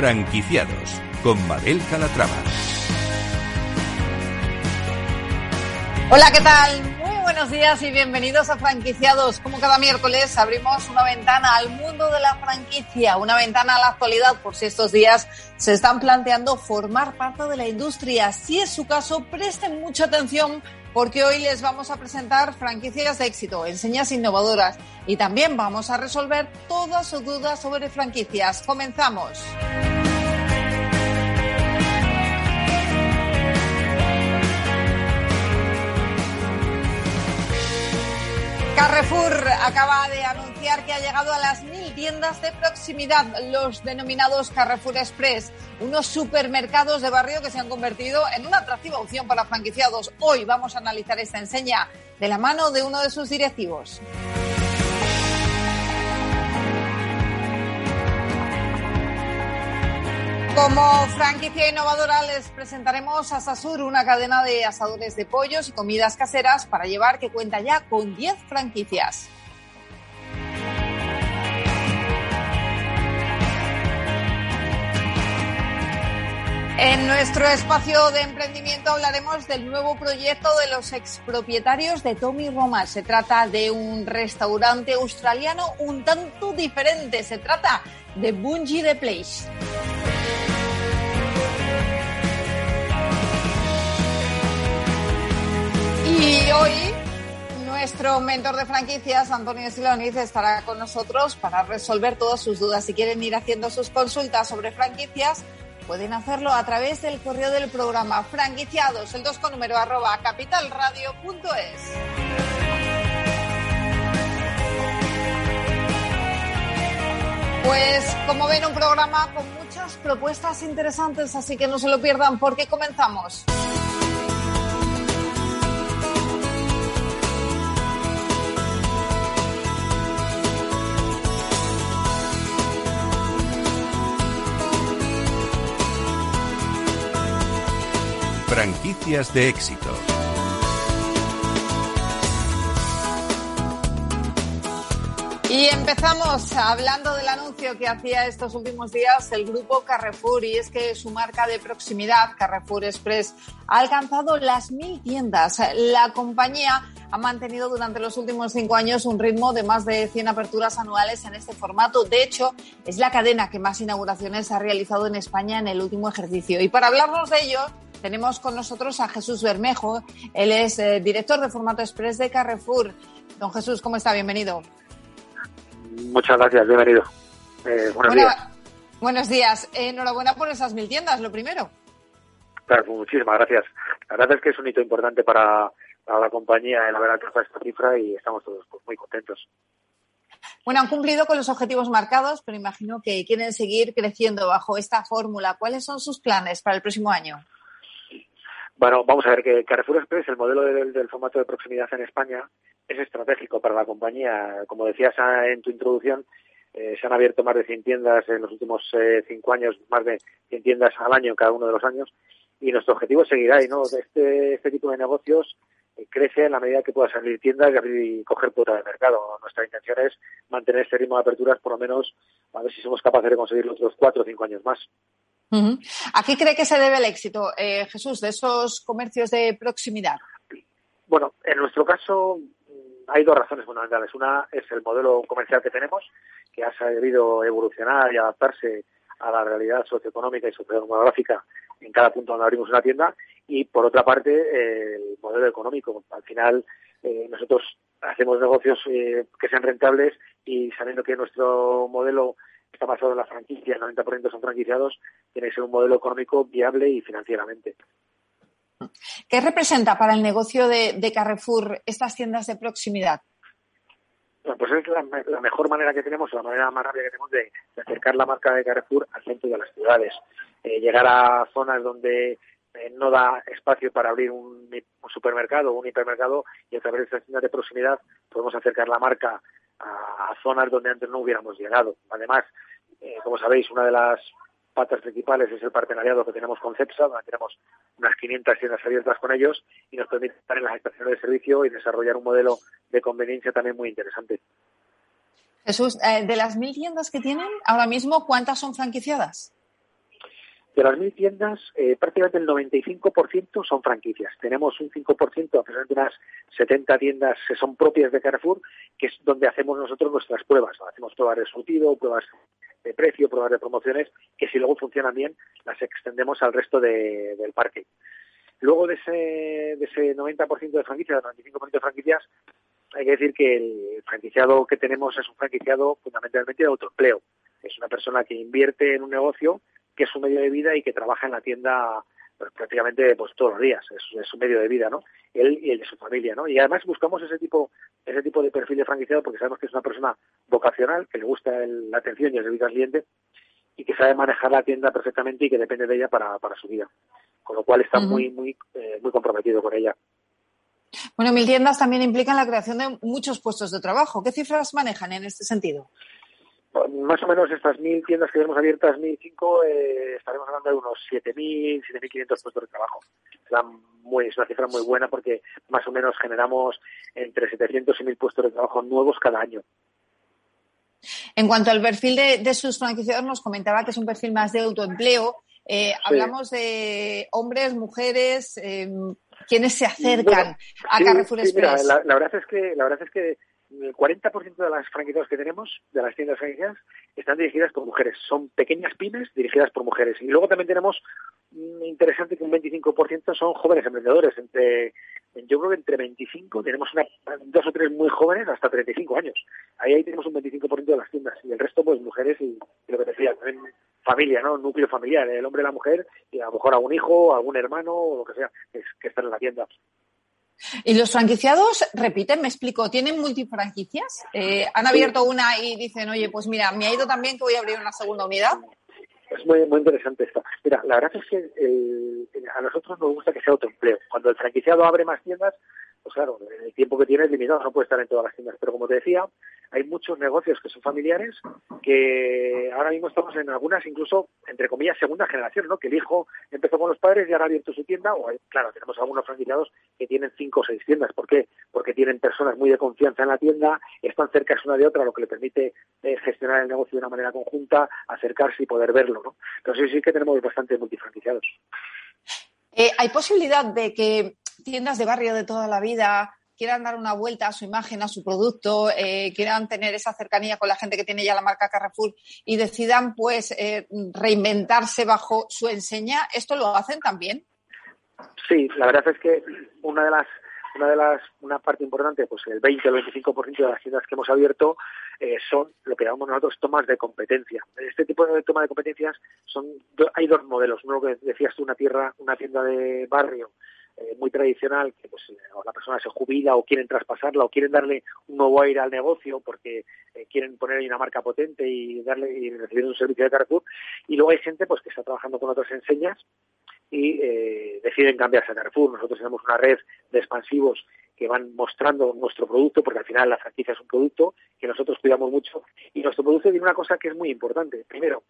Franquiciados con Mabel Calatrava. Hola, ¿qué tal? Muy buenos días y bienvenidos a Franquiciados. Como cada miércoles abrimos una ventana al mundo de la franquicia, una ventana a la actualidad por si estos días se están planteando formar parte de la industria. Si es su caso, presten mucha atención porque hoy les vamos a presentar franquicias de éxito, enseñas innovadoras y también vamos a resolver todas sus dudas sobre franquicias. Comenzamos. Carrefour acaba de anunciar que ha llegado a las mil tiendas de proximidad, los denominados Carrefour Express, unos supermercados de barrio que se han convertido en una atractiva opción para franquiciados. Hoy vamos a analizar esta enseña de la mano de uno de sus directivos. Como franquicia innovadora les presentaremos a Sasur, una cadena de asadores de pollos y comidas caseras para llevar que cuenta ya con 10 franquicias. En nuestro espacio de emprendimiento hablaremos del nuevo proyecto de los expropietarios de Tommy Roma. Se trata de un restaurante australiano un tanto diferente. Se trata de Bungie The Place. Nuestro mentor de franquicias, Antonio Siloniz, estará con nosotros para resolver todas sus dudas. Si quieren ir haciendo sus consultas sobre franquicias, pueden hacerlo a través del correo del programa franquiciados, el 2 con número capitalradio.es. Pues como ven, un programa con muchas propuestas interesantes, así que no se lo pierdan porque comenzamos. De éxito. Y empezamos hablando del anuncio que hacía estos últimos días el grupo Carrefour y es que su marca de proximidad, Carrefour Express, ha alcanzado las mil tiendas. La compañía ha mantenido durante los últimos cinco años un ritmo de más de 100 aperturas anuales en este formato. De hecho, es la cadena que más inauguraciones ha realizado en España en el último ejercicio. Y para hablarnos de ello, tenemos con nosotros a Jesús Bermejo. Él es eh, director de formato express de Carrefour. Don Jesús, ¿cómo está? Bienvenido. Muchas gracias, bienvenido. Eh, buenos días. Buenos días. enhorabuena por esas mil tiendas, lo primero. Claro, pues muchísimas gracias. La verdad es que es un hito importante para, para la compañía el haber alcanzado esta cifra y estamos todos pues, muy contentos. Bueno, han cumplido con los objetivos marcados, pero imagino que quieren seguir creciendo bajo esta fórmula. ¿Cuáles son sus planes para el próximo año? Bueno, vamos a ver que Carrefour Express, el modelo del, formato de proximidad en España, es estratégico para la compañía. Como decías en tu introducción, eh, se han abierto más de 100 tiendas en los últimos eh, cinco años, más de 100 tiendas al año en cada uno de los años, y nuestro objetivo seguirá ahí, ¿no? Este, este tipo de negocios crece en la medida que pueda salir tiendas y, y coger cuota de mercado. Nuestra intención es mantener este ritmo de aperturas por lo menos a ver si somos capaces de conseguirlo otros cuatro o cinco años más. ¿A qué cree que se debe el éxito, eh, Jesús, de esos comercios de proximidad? Bueno, en nuestro caso hay dos razones fundamentales. Una es el modelo comercial que tenemos, que ha sabido evolucionar y adaptarse a la realidad socioeconómica y sociodemográfica en cada punto donde abrimos una tienda. Y por otra parte, el modelo económico. Al final, eh, nosotros hacemos negocios eh, que sean rentables y sabiendo que nuestro modelo está basado en la franquicia, el 90% son franquiciados, tiene que ser un modelo económico viable y financieramente. ¿Qué representa para el negocio de, de Carrefour estas tiendas de proximidad? Bueno, pues es la, la, mejor manera que tenemos, la manera más rápida que tenemos de, acercar la marca de Carrefour al centro de las ciudades. Eh, llegar a zonas donde eh, no da espacio para abrir un, supermercado o un hipermercado y a través de estas tiendas de proximidad podemos acercar la marca a, a zonas donde antes no hubiéramos llegado. Además, eh, como sabéis, una de las patas principales es el partenariado que tenemos con CEPSA, donde tenemos unas 500 tiendas abiertas con ellos y nos permite estar en las estaciones de servicio y desarrollar un modelo de conveniencia también muy interesante. Jesús, eh, de las mil tiendas que tienen ahora mismo, ¿cuántas son franquiciadas? De las mil tiendas, eh, prácticamente el 95% son franquicias. Tenemos un 5%, aproximadamente unas 70 tiendas que son propias de Carrefour, que es donde hacemos nosotros nuestras pruebas. Hacemos pruebas de surtido, pruebas de precio, pruebas de promociones, que si luego funcionan bien, las extendemos al resto del parque. Luego de ese, de ese 90% de franquicias, 95% de franquicias, hay que decir que el franquiciado que tenemos es un franquiciado fundamentalmente de autoempleo. Es una persona que invierte en un negocio que es su medio de vida y que trabaja en la tienda pues, prácticamente pues todos los días, es, su medio de vida, ¿no? Él y el de su familia, ¿no? Y además buscamos ese tipo, ese tipo de perfil de franquiciado porque sabemos que es una persona vocacional, que le gusta la atención y el servicio al cliente y que sabe manejar la tienda perfectamente y que depende de ella para, para su vida. Con lo cual está muy, muy, eh, muy comprometido con ella. Bueno, mil tiendas también implican la creación de muchos puestos de trabajo. ¿Qué cifras manejan en este sentido? Más o menos estas mil tiendas que tenemos abiertas, mil cinco, eh, estaremos hablando de unos 7.000, 7.500 puestos de trabajo. muy, es una cifra muy buena porque más o menos generamos entre 700 y 1.000 puestos de trabajo nuevos cada año. En cuanto al perfil de, sus franquiciados, nos comentaba que es un perfil más de autoempleo. Eh, hablamos de hombres, mujeres, eh, quienes se acercan a Carrefour Express. la, verdad es que la verdad es que el 40% de las franquicias que tenemos, de las tiendas franquicias, están dirigidas por mujeres. Son pequeñas pymes dirigidas por mujeres. Y luego también tenemos mm, interesante que un 25% son jóvenes emprendedores. Entre, yo creo que entre 25 tenemos una, dos o tres muy jóvenes hasta 35 años. Ahí, ahí tenemos un 25% de las tiendas. Y el resto, pues mujeres y, lo que decía, también familia, ¿no? Núcleo familiar, el hombre y la mujer, y a lo mejor algún hijo, algún hermano o lo que sea, que, que están en la tienda. ¿Y los franquiciados repiten? Me explico, ¿tienen multifranquicias? Eh, ¿Han abierto una y dicen, oye, pues mira, me ha ido también que voy a abrir una segunda unidad? Es muy, muy interesante esto. Mira, la verdad es que a nosotros nos gusta que sea autoempleo. Cuando el franquiciado abre más tiendas, pues claro, el tiempo que tiene es limitado, no puede estar en todas las tiendas. Pero como te decía, hay muchos negocios que son familiares que ahora mismo estamos en algunas incluso, entre comillas, segunda generación, ¿no? Que el hijo empezó con los padres y ahora ha abierto su tienda, o claro, tenemos algunos franquiciados que tienen cinco o seis tiendas. ¿Por qué? Porque tienen personas muy de confianza en la tienda, están cerca una de otra, lo que le permite eh, gestionar el negocio de una manera conjunta, acercarse y poder verlo, ¿no? Entonces sí, que tenemos bastante multifranquiciados. Eh, ¿Hay posibilidad de que tiendas de barrio de toda la vida quieran dar una vuelta a su imagen, a su producto, eh, quieran tener esa cercanía con la gente que tiene ya la marca Carrefour y decidan pues eh, reinventarse bajo su enseña, ¿esto lo hacen también? Sí, la verdad es que una de las una de las una parte importante, pues el 20 o el 25% de las tiendas que hemos abierto eh, son lo que llamamos nosotros tomas de competencia. Este tipo de toma de competencias son hay dos modelos, uno que decías tú una tierra, una tienda de barrio eh, muy tradicional, que pues la persona se jubila o quieren traspasarla o quieren darle un nuevo aire al negocio porque eh, quieren poner ahí una marca potente y darle y recibir un servicio de Carrefour. Y luego hay gente pues que está trabajando con otras enseñas y eh, deciden cambiarse a Carrefour. Nosotros tenemos una red de expansivos que van mostrando nuestro producto, porque al final la franquicia es un producto que nosotros cuidamos mucho. Y nuestro producto tiene una cosa que es muy importante. Primero,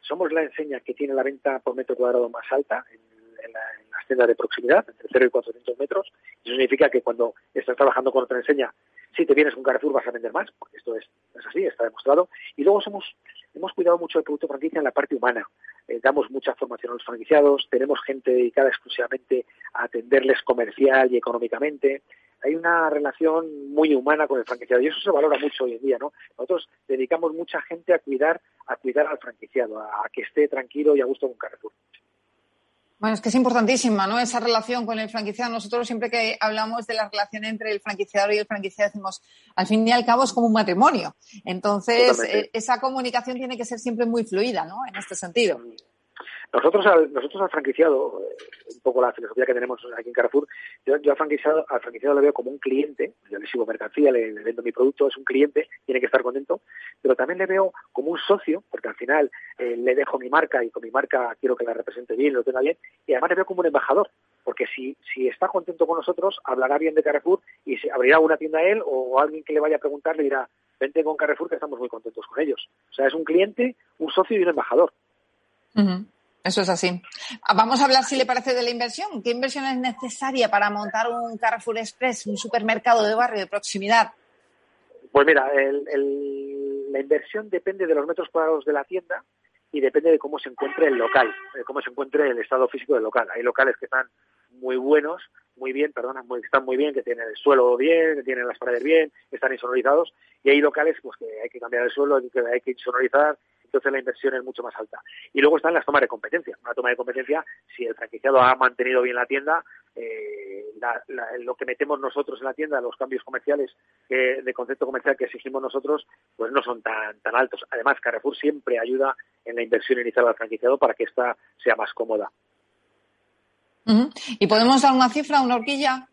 somos la enseña que tiene la venta por metro cuadrado más alta en, las tiendas de proximidad, entre 0 y 400 metros. Eso significa que cuando estás trabajando con otra enseña, si te vienes con Carrefour vas a vender más, esto es, es así, está demostrado. Y luego somos hemos cuidado mucho el producto franquicia en la parte humana. Eh, damos mucha formación a los franquiciados, tenemos gente dedicada exclusivamente a atenderles comercial y económicamente. Hay una relación muy humana con el franquiciado y eso se valora mucho hoy en día, ¿no? Nosotros dedicamos mucha gente a cuidar, a cuidar al franquiciado, a que esté tranquilo y a gusto con Carrefour. Bueno, es que es importantísima, ¿no? Esa relación con el franquiciado. Nosotros siempre que hablamos de la relación entre el franquiciador y el franquiciado decimos, al fin y al cabo es como un matrimonio. Entonces, eh, esa comunicación tiene que ser siempre muy fluida, ¿no? En este sentido. Nosotros al, nosotros al franquiciado, eh, un poco la filosofía que tenemos aquí en Carrefour, yo, al, franquiciado, al franquiciado lo veo como un cliente, yo le sigo mercancía, le, vendo mi producto, es un cliente, tiene que estar contento, pero también le veo como un socio, porque al final eh, le dejo mi marca y con mi marca quiero que la represente bien, lo tenga bien, y además le veo como un embajador, porque si, si está contento con nosotros, hablará bien de Carrefour y se abrirá una tienda a él o alguien que le vaya a preguntar le dirá, vente con Carrefour que estamos muy contentos con ellos. O sea, es un cliente, un socio y un embajador. Eso es así. Ah, vamos a hablar, si le parece, de la inversión. ¿Qué inversión es necesaria para montar un Carrefour Express, un supermercado de barrio de proximidad? Pues mira, la inversión depende de los metros cuadrados de la tienda y depende de cómo se encuentre el local, de cómo se encuentre el estado físico del local. Hay locales que están muy buenos, muy bien, perdona, muy, están muy bien, que tienen el suelo bien, que tienen las paredes bien, están insonorizados, y hay locales pues que hay que cambiar el suelo, que hay que insonorizar, entonces la inversión es mucho más alta. Y luego están las tomas de competencia. Una toma de competencia, si el franquiciado ha mantenido bien la tienda, eh, lo que metemos nosotros en la tienda, los cambios comerciales de concepto comercial que exigimos nosotros, pues no son tan, tan altos. Además, Carrefour siempre ayuda en la inversión inicial al franquiciado para que ésta sea más cómoda. ¿Y podemos dar una cifra, una horquilla?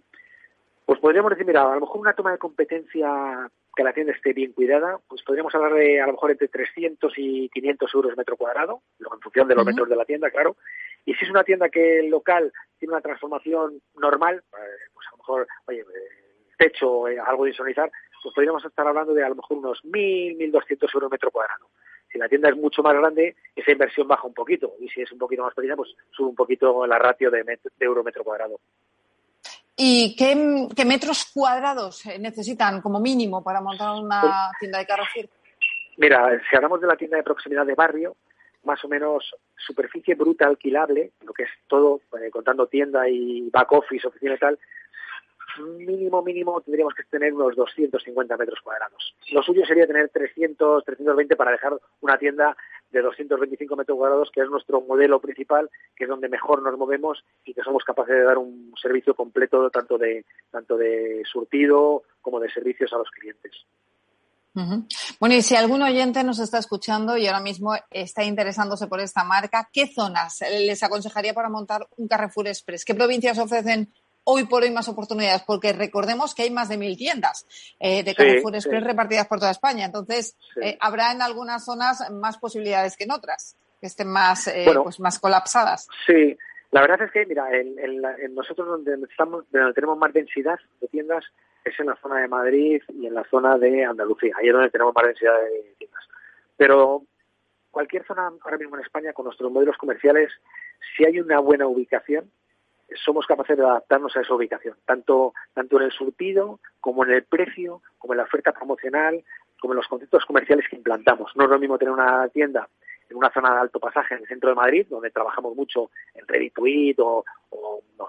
Pues podríamos decir, mira, a lo mejor una toma de competencia que la tienda esté bien cuidada, pues podríamos hablar de a lo mejor entre 300 y 500 euros metro cuadrado, en función de los metros de la tienda, claro. Y si es una tienda que el local tiene una transformación normal, eh, pues a lo mejor, oye, eh, techo, eh, algo de insonizar, pues podríamos estar hablando de a lo mejor unos 1.000, 1.200 euros metro cuadrado. Si la tienda es mucho más grande, esa inversión baja un poquito. Y si es un poquito más pequeña, pues sube un poquito la ratio de, de euro metro cuadrado. ¿Y qué, metros cuadrados necesitan como mínimo para montar una pues, tienda de Carrefour? Mira, si hablamos de la tienda de proximidad de barrio, más o menos superficie bruta alquilable, lo que es todo, eh, contando tienda y back office, oficina y tal, mínimo, mínimo tendríamos que tener unos 250 metros cuadrados. Lo suyo sería tener 300, 320 para dejar una tienda de 225 metros cuadrados, que es nuestro modelo principal, que es donde mejor nos movemos y que somos capaces de dar un servicio completo tanto de, tanto de surtido como de servicios a los clientes. Bueno, y si algún oyente nos está escuchando y ahora mismo está interesándose por esta marca, ¿qué zonas les aconsejaría para montar un Carrefour Express? ¿Qué provincias ofrecen hoy por hoy más oportunidades, porque recordemos que hay más de mil tiendas eh, de Carrefour Express repartidas por toda España. Entonces, eh, habrá en algunas zonas más posibilidades que en otras, que estén más, eh, pues más colapsadas. Sí, la verdad es que, mira, en, nosotros donde, estamos, donde tenemos más densidad de tiendas es en la zona de Madrid y en la zona de Andalucía. Ahí es donde tenemos más densidad de tiendas. Pero cualquier zona ahora mismo en España, con nuestros modelos comerciales, si hay una buena ubicación, somos capaces de adaptarnos a esa ubicación, tanto, tanto en el surtido como en el precio, como en la oferta promocional, como en los conceptos comerciales que implantamos. No es lo mismo tener una tienda en una zona de alto pasaje en el centro de Madrid, donde trabajamos mucho en Ready Eat o,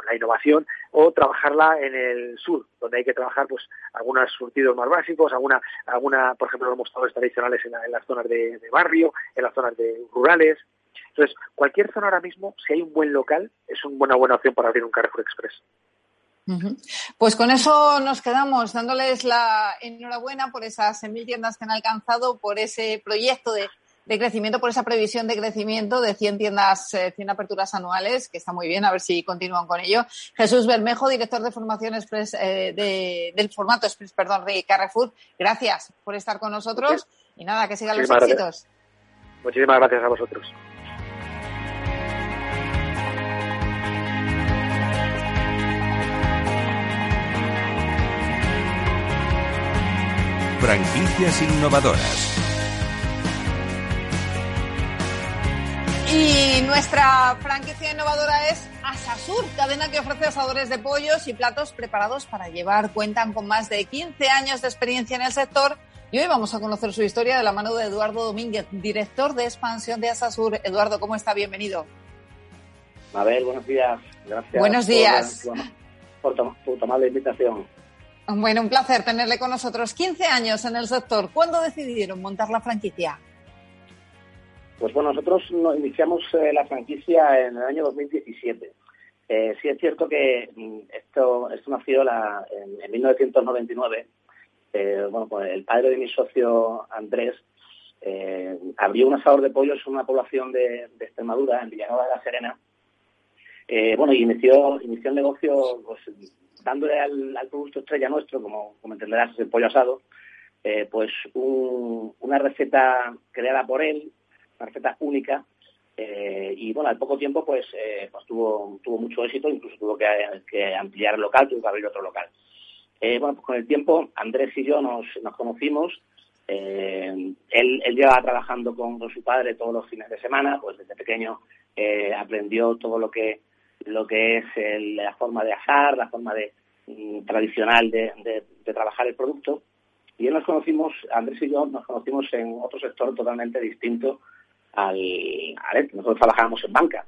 la innovación, o trabajarla en el sur, donde hay que trabajar pues algunos surtidos más básicos, alguna, alguna por ejemplo, los mostradores tradicionales en, las zonas de, de, barrio, en las zonas de rurales. Entonces, cualquier zona ahora mismo, si hay un buen local, es una buena, buena opción para abrir un Carrefour Express. Pues con eso nos quedamos, dándoles la enhorabuena por esas mil tiendas que han alcanzado, por ese proyecto de, crecimiento, por esa previsión de crecimiento de 100 tiendas, 100 eh, aperturas anuales, que está muy bien, a ver si continúan con ello. Jesús Bermejo, director de formación express, eh, del formato express, perdón, de Carrefour, gracias por estar con nosotros y nada, que sigan los éxitos. Muchísimas gracias a vosotros. Franquicias innovadoras. Y nuestra franquicia innovadora es Asasur, cadena que ofrece asadores de pollos y platos preparados para llevar. Cuentan con más de 15 años de experiencia en el sector y hoy vamos a conocer su historia de la mano de Eduardo Domínguez, director de expansión de Asasur. Eduardo, ¿cómo está? Bienvenido. Mabel, buenos días. Gracias. Buenos días. Por, por tomar la invitación. Bueno, un placer tenerle con nosotros. 15 años en el sector. ¿Cuándo decidieron montar la franquicia? Pues bueno, nosotros iniciamos eh, la franquicia en el año 2017. Eh, sí es cierto que mm, esto, esto nació la, en, 1999. Eh, bueno, pues el padre de mi socio Andrés abrió un asador de pollos en una población de, Extremadura, en Villanueva de la Serena. bueno, y inició, inició el negocio pues, dándole al, producto estrella nuestro, como, como entenderás, el pollo asado, eh, pues una receta creada por él, una receta única, eh, y bueno, al poco tiempo pues, eh, pues tuvo, mucho éxito, incluso tuvo que, ampliar el local, tuvo que abrir otro local. bueno, pues con el tiempo Andrés y yo nos, nos conocimos, él, él llevaba trabajando con, con, su padre todos los fines de semana, pues desde pequeño aprendió todo lo que lo que es la forma de asar, la forma de, mm, tradicional de, trabajar el producto. Y él nos conocimos, Andrés y yo nos conocimos en otro sector totalmente distinto al, al nosotros trabajábamos en banca.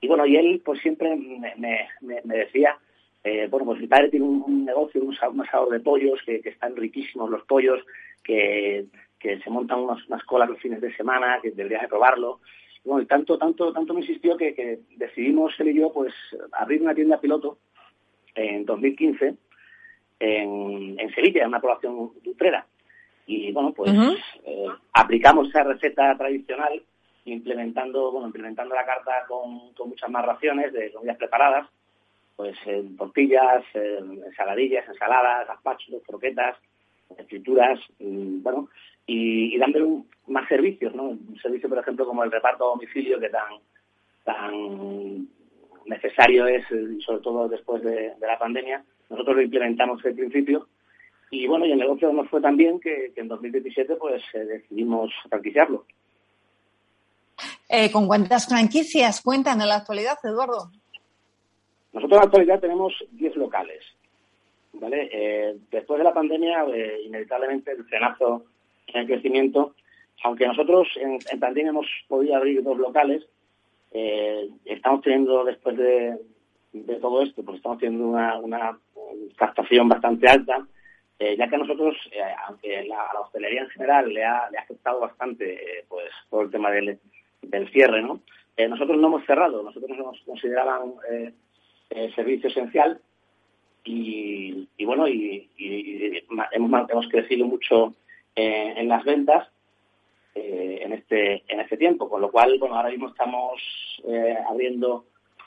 Y bueno, y él pues siempre me, decía, eh, bueno, pues mi padre tiene un, negocio, un, asador de pollos, que, están riquísimos los pollos, que, se montan unas, unas colas los fines de semana, que deberías de probarlo. Bueno, y tanto, tanto, tanto me insistió que, decidimos él y yo pues abrir una tienda piloto en 2015 en, en Sevilla, en una población utrera. Y bueno, pues eh, aplicamos esa receta tradicional implementando, bueno, implementando la carta con, con muchas más raciones de comidas preparadas, pues tortillas, ensaladillas, ensaladas, gazpachos, croquetas, frituras, bueno, y, y dándole más servicios, ¿no? Un servicio, por ejemplo, como el reparto a domicilio que tan, tan necesario es, sobre todo después de, la pandemia. Nosotros lo implementamos desde el principio y bueno, y el negocio nos fue tan bien que, en 2017 pues eh, decidimos franquiciarlo. Eh, ¿Con cuántas franquicias cuentan en la actualidad, Eduardo? Nosotros en la actualidad tenemos 10 locales. ¿vale? Eh, después de la pandemia, inevitablemente el frenazo en el crecimiento, aunque nosotros en, en hemos podido abrir dos locales, estamos teniendo después de, todo esto, pues estamos teniendo una, captación bastante alta eh, ya que a nosotros, eh, aunque la, a la hostelería en general le ha, le ha afectado bastante eh, pues todo el tema del, cierre, ¿no? nosotros no hemos cerrado, nosotros nos consideraban servicio esencial y, bueno, y, hemos, hemos, crecido mucho en las ventas en este en este tiempo, con lo cual, bueno, ahora mismo estamos abriendo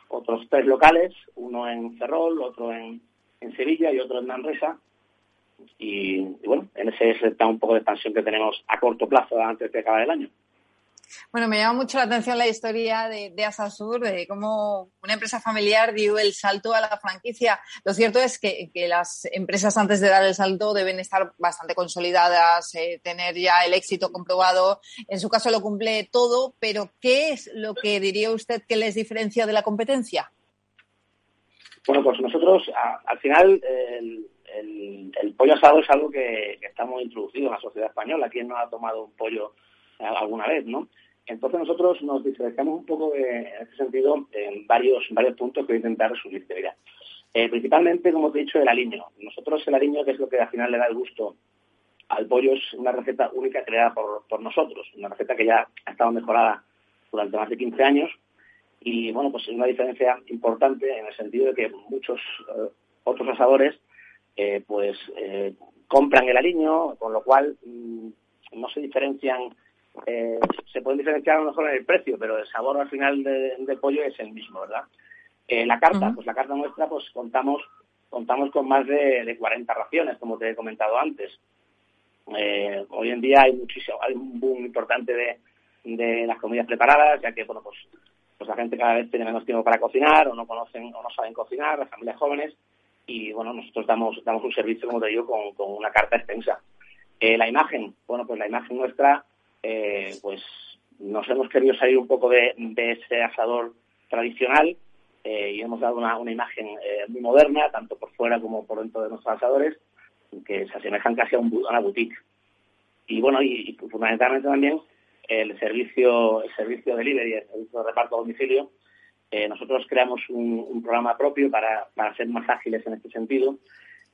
otros tres locales, uno en Ferrol, otro en, en Sevilla y otro en Manresa, y, bueno, en ese está un poco de expansión que tenemos a corto plazo antes de acabar el año. Bueno, me llama mucho la atención la historia de, Asasur, de cómo una empresa familiar dio el salto a la franquicia. Lo cierto es que, las empresas antes de dar el salto deben estar bastante consolidadas, eh, tener ya el éxito comprobado. En su caso lo cumple todo, pero ¿qué es lo que diría usted que les diferencia de la competencia? Bueno, pues nosotros al final el, pollo asado es algo que, está muy introducido en la sociedad española. ¿Quién no ha tomado un pollo alguna vez, no? Entonces nosotros nos diferenciamos un poco en ese sentido en varios, varios puntos que voy a intentar resumir. Eh, principalmente, como te he dicho, el aliño. Nosotros el aliño, que es lo que al final le da el gusto al pollo, es una receta única creada por, por nosotros, una receta que ya ha estado mejorada durante más de 15 años y, bueno, pues es una diferencia importante en el sentido de que muchos eh, otros asadores eh, pues eh, compran el aliño, con lo cual mm, no se diferencian, eh, se pueden diferenciar a lo mejor en el precio, pero el sabor al final del pollo es el mismo, ¿verdad? la carta, pues la carta nuestra, pues contamos contamos con más de, de 40 raciones, como te he comentado antes. hoy en día hay muchísimo, hay un boom importante de, de las comidas preparadas, ya que bueno pues, pues la gente cada vez tiene menos tiempo para cocinar, o no conocen, o no saben cocinar, las familias jóvenes, y bueno, nosotros damos, damos un servicio, como te digo, con, con una carta extensa. Eh, la imagen, bueno, pues la imagen nuestra, eh, pues nos hemos querido salir un poco de, ese asador tradicional eh, y hemos dado una, una imagen muy moderna, tanto por fuera como por dentro de nuestros asadores, que se asemejan casi a, un, una boutique. Y bueno, y, fundamentalmente también el servicio, el servicio delivery, el servicio de reparto a domicilio, eh, nosotros creamos un, programa propio para, ser más ágiles en este sentido.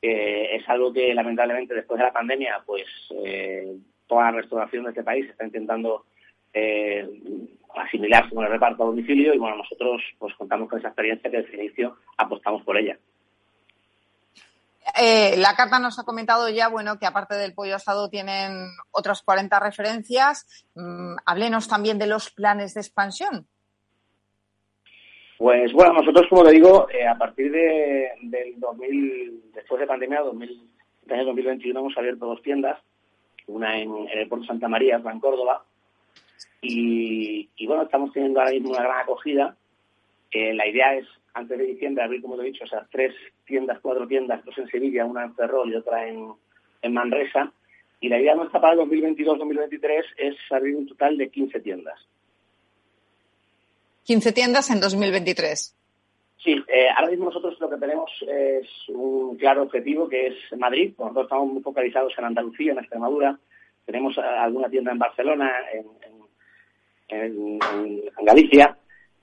Eh, es algo que lamentablemente después de la pandemia, pues eh, toda la restauración de este país está intentando asimilarse con el reparto a domicilio y bueno, nosotros pues contamos con esa experiencia que desde el inicio apostamos por ella. la carta nos ha comentado ya, bueno, que aparte del pollo asado tienen otras 40 referencias. Mm, háblenos también de los planes de expansión. Pues bueno, nosotros, como te digo, eh, a partir de, del 2000, después de pandemia, 2000, del año 2021, hemos abierto dos tiendas, una en, el puerto Santa María, en Córdoba, y, bueno, estamos teniendo ahora mismo una gran acogida. La idea es, antes de diciembre, abrir, como te he dicho, o tres tiendas, cuatro tiendas, dos en Sevilla, una en Ferrol y otra en, en Manresa. Y la idea nuestra para el 2022-2023 es abrir un total de 15 tiendas. 15 tiendas en 2023. Sí, eh, ahora mismo nosotros lo que tenemos es un claro objetivo que es Madrid. Nosotros estamos muy focalizados en Andalucía, en Extremadura. Tenemos alguna tienda en Barcelona, en, Galicia,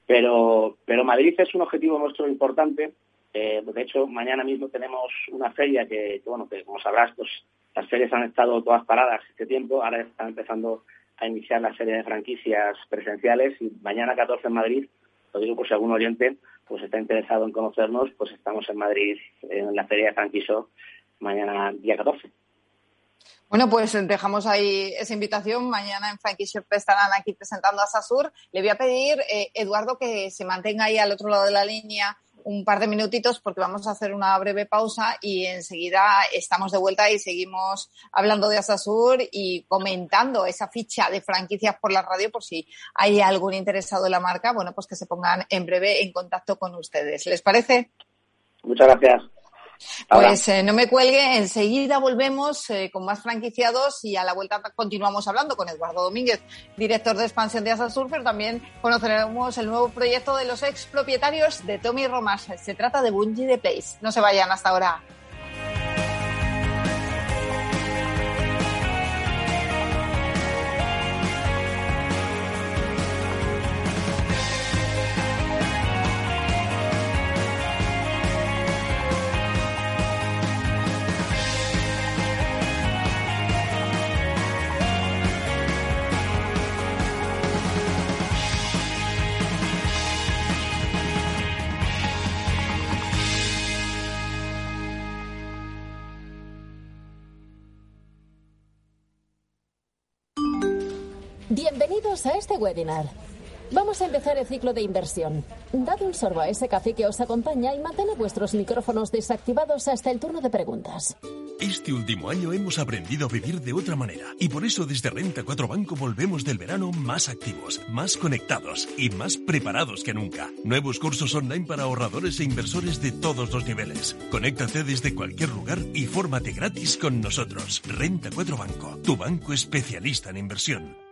pero, pero Madrid es un objetivo nuestro importante. Eh, de hecho, mañana mismo tenemos una feria que, bueno, que como sabrás, pues las ferias han estado todas paradas este tiempo, ahora están empezando a iniciar la serie de franquicias presenciales y mañana 14 en Madrid, lo digo por si algún oyente pues está interesado en conocernos, pues estamos en Madrid en la feria de Franquiso mañana día 14. Bueno, pues dejamos ahí esa invitación. Mañana en Frankie estarán aquí presentando a Sasur. Le voy a pedir, eh, Eduardo, que se mantenga ahí al otro lado de la línea un par de minutitos porque vamos a hacer una breve pausa y enseguida estamos de vuelta y seguimos hablando de Asasur y comentando esa ficha de franquicias por la radio por si hay algún interesado en la marca, bueno, pues que se pongan en breve en contacto con ustedes. ¿Les parece? Muchas gracias. Pues eh, no me cuelgue, enseguida volvemos eh, con más franquiciados y a la vuelta continuamos hablando con Eduardo Domínguez, director de expansión de Asasur, pero también conoceremos el nuevo proyecto de los ex propietarios de Tommy Romas. Se trata de Bungie de Place. No se vayan hasta ahora. A este webinar. Vamos a empezar el ciclo de inversión. Dad un sorbo a ese café que os acompaña y mantened vuestros micrófonos desactivados hasta el turno de preguntas. Este último año hemos aprendido a vivir de otra manera y por eso desde Renta 4 Banco volvemos del verano más activos, más conectados y más preparados que nunca. Nuevos cursos online para ahorradores e inversores de todos los niveles. Conéctate desde cualquier lugar y fórmate gratis con nosotros. Renta 4 Banco, tu banco especialista en inversión.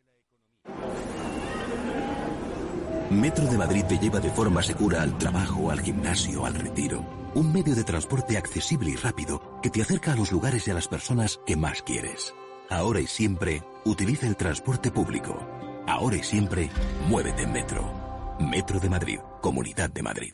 Metro de Madrid te lleva de forma segura al trabajo, al gimnasio, al retiro. Un medio de transporte accesible y rápido que te acerca a los lugares y a las personas que más quieres. Ahora y siempre, utiliza el transporte público. Ahora y siempre, muévete en Metro. Metro de Madrid, Comunidad de Madrid.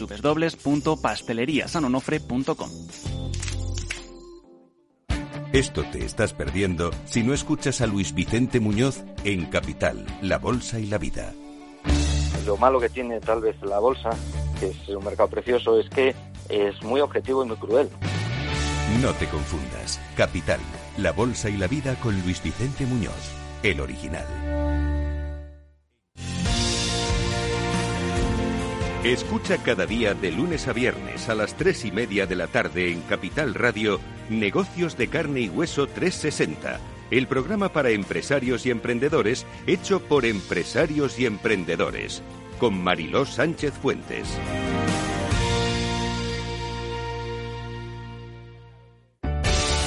www.pasteleriasanonofre.com. Esto te estás perdiendo si no escuchas a Luis Vicente Muñoz en Capital, La Bolsa y la Vida. Lo malo que tiene tal vez la bolsa, que es un mercado precioso, es que es muy objetivo y muy cruel. No te confundas. Capital, La Bolsa y la Vida con Luis Vicente Muñoz, el original. Escucha cada día de lunes a viernes a las tres y media de la tarde en Capital Radio Negocios de Carne y Hueso 360, el programa para empresarios y emprendedores hecho por empresarios y emprendedores, con Mariló Sánchez Fuentes.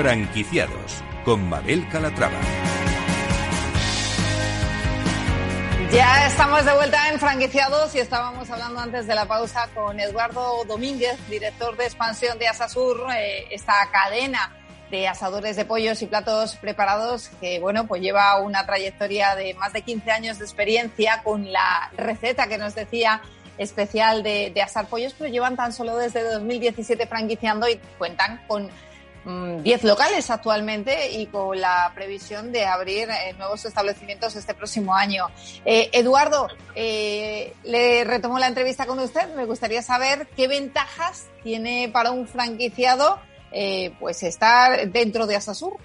Franquiciados con Mabel Calatrava. Ya estamos de vuelta en franquiciados y estábamos hablando antes de la pausa con Eduardo Domínguez, director de expansión de Asasur, eh, esta cadena de asadores de pollos y platos preparados que, bueno, pues lleva una trayectoria de más de 15 años de experiencia con la receta que nos decía especial de, de asar pollos, pero llevan tan solo desde 2017 franquiciando y cuentan con 10 mm, locales actualmente y con la previsión de abrir eh, nuevos establecimientos este próximo año. Eh, Eduardo, eh, le retomo la entrevista con usted. Me gustaría saber qué ventajas tiene para un franquiciado pues estar dentro de Asasur.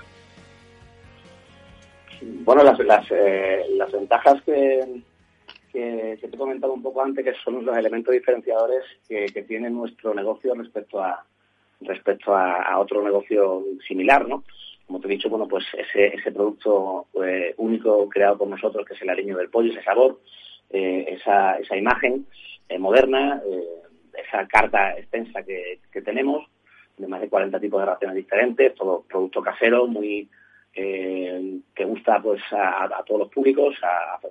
Bueno, las, ventajas que, que, te he comentado un poco antes, que son los elementos diferenciadores que tiene nuestro negocio respecto a, respecto a, otro negocio similar, ¿no? Como te he dicho, bueno, pues ese, ese producto eh, único creado por nosotros, que es el aliño del pollo, ese sabor, eh, esa, esa imagen eh, moderna, esa carta extensa que, tenemos, de más de 40 tipos de raciones diferentes, todo producto casero, muy que gusta pues a, todos los públicos,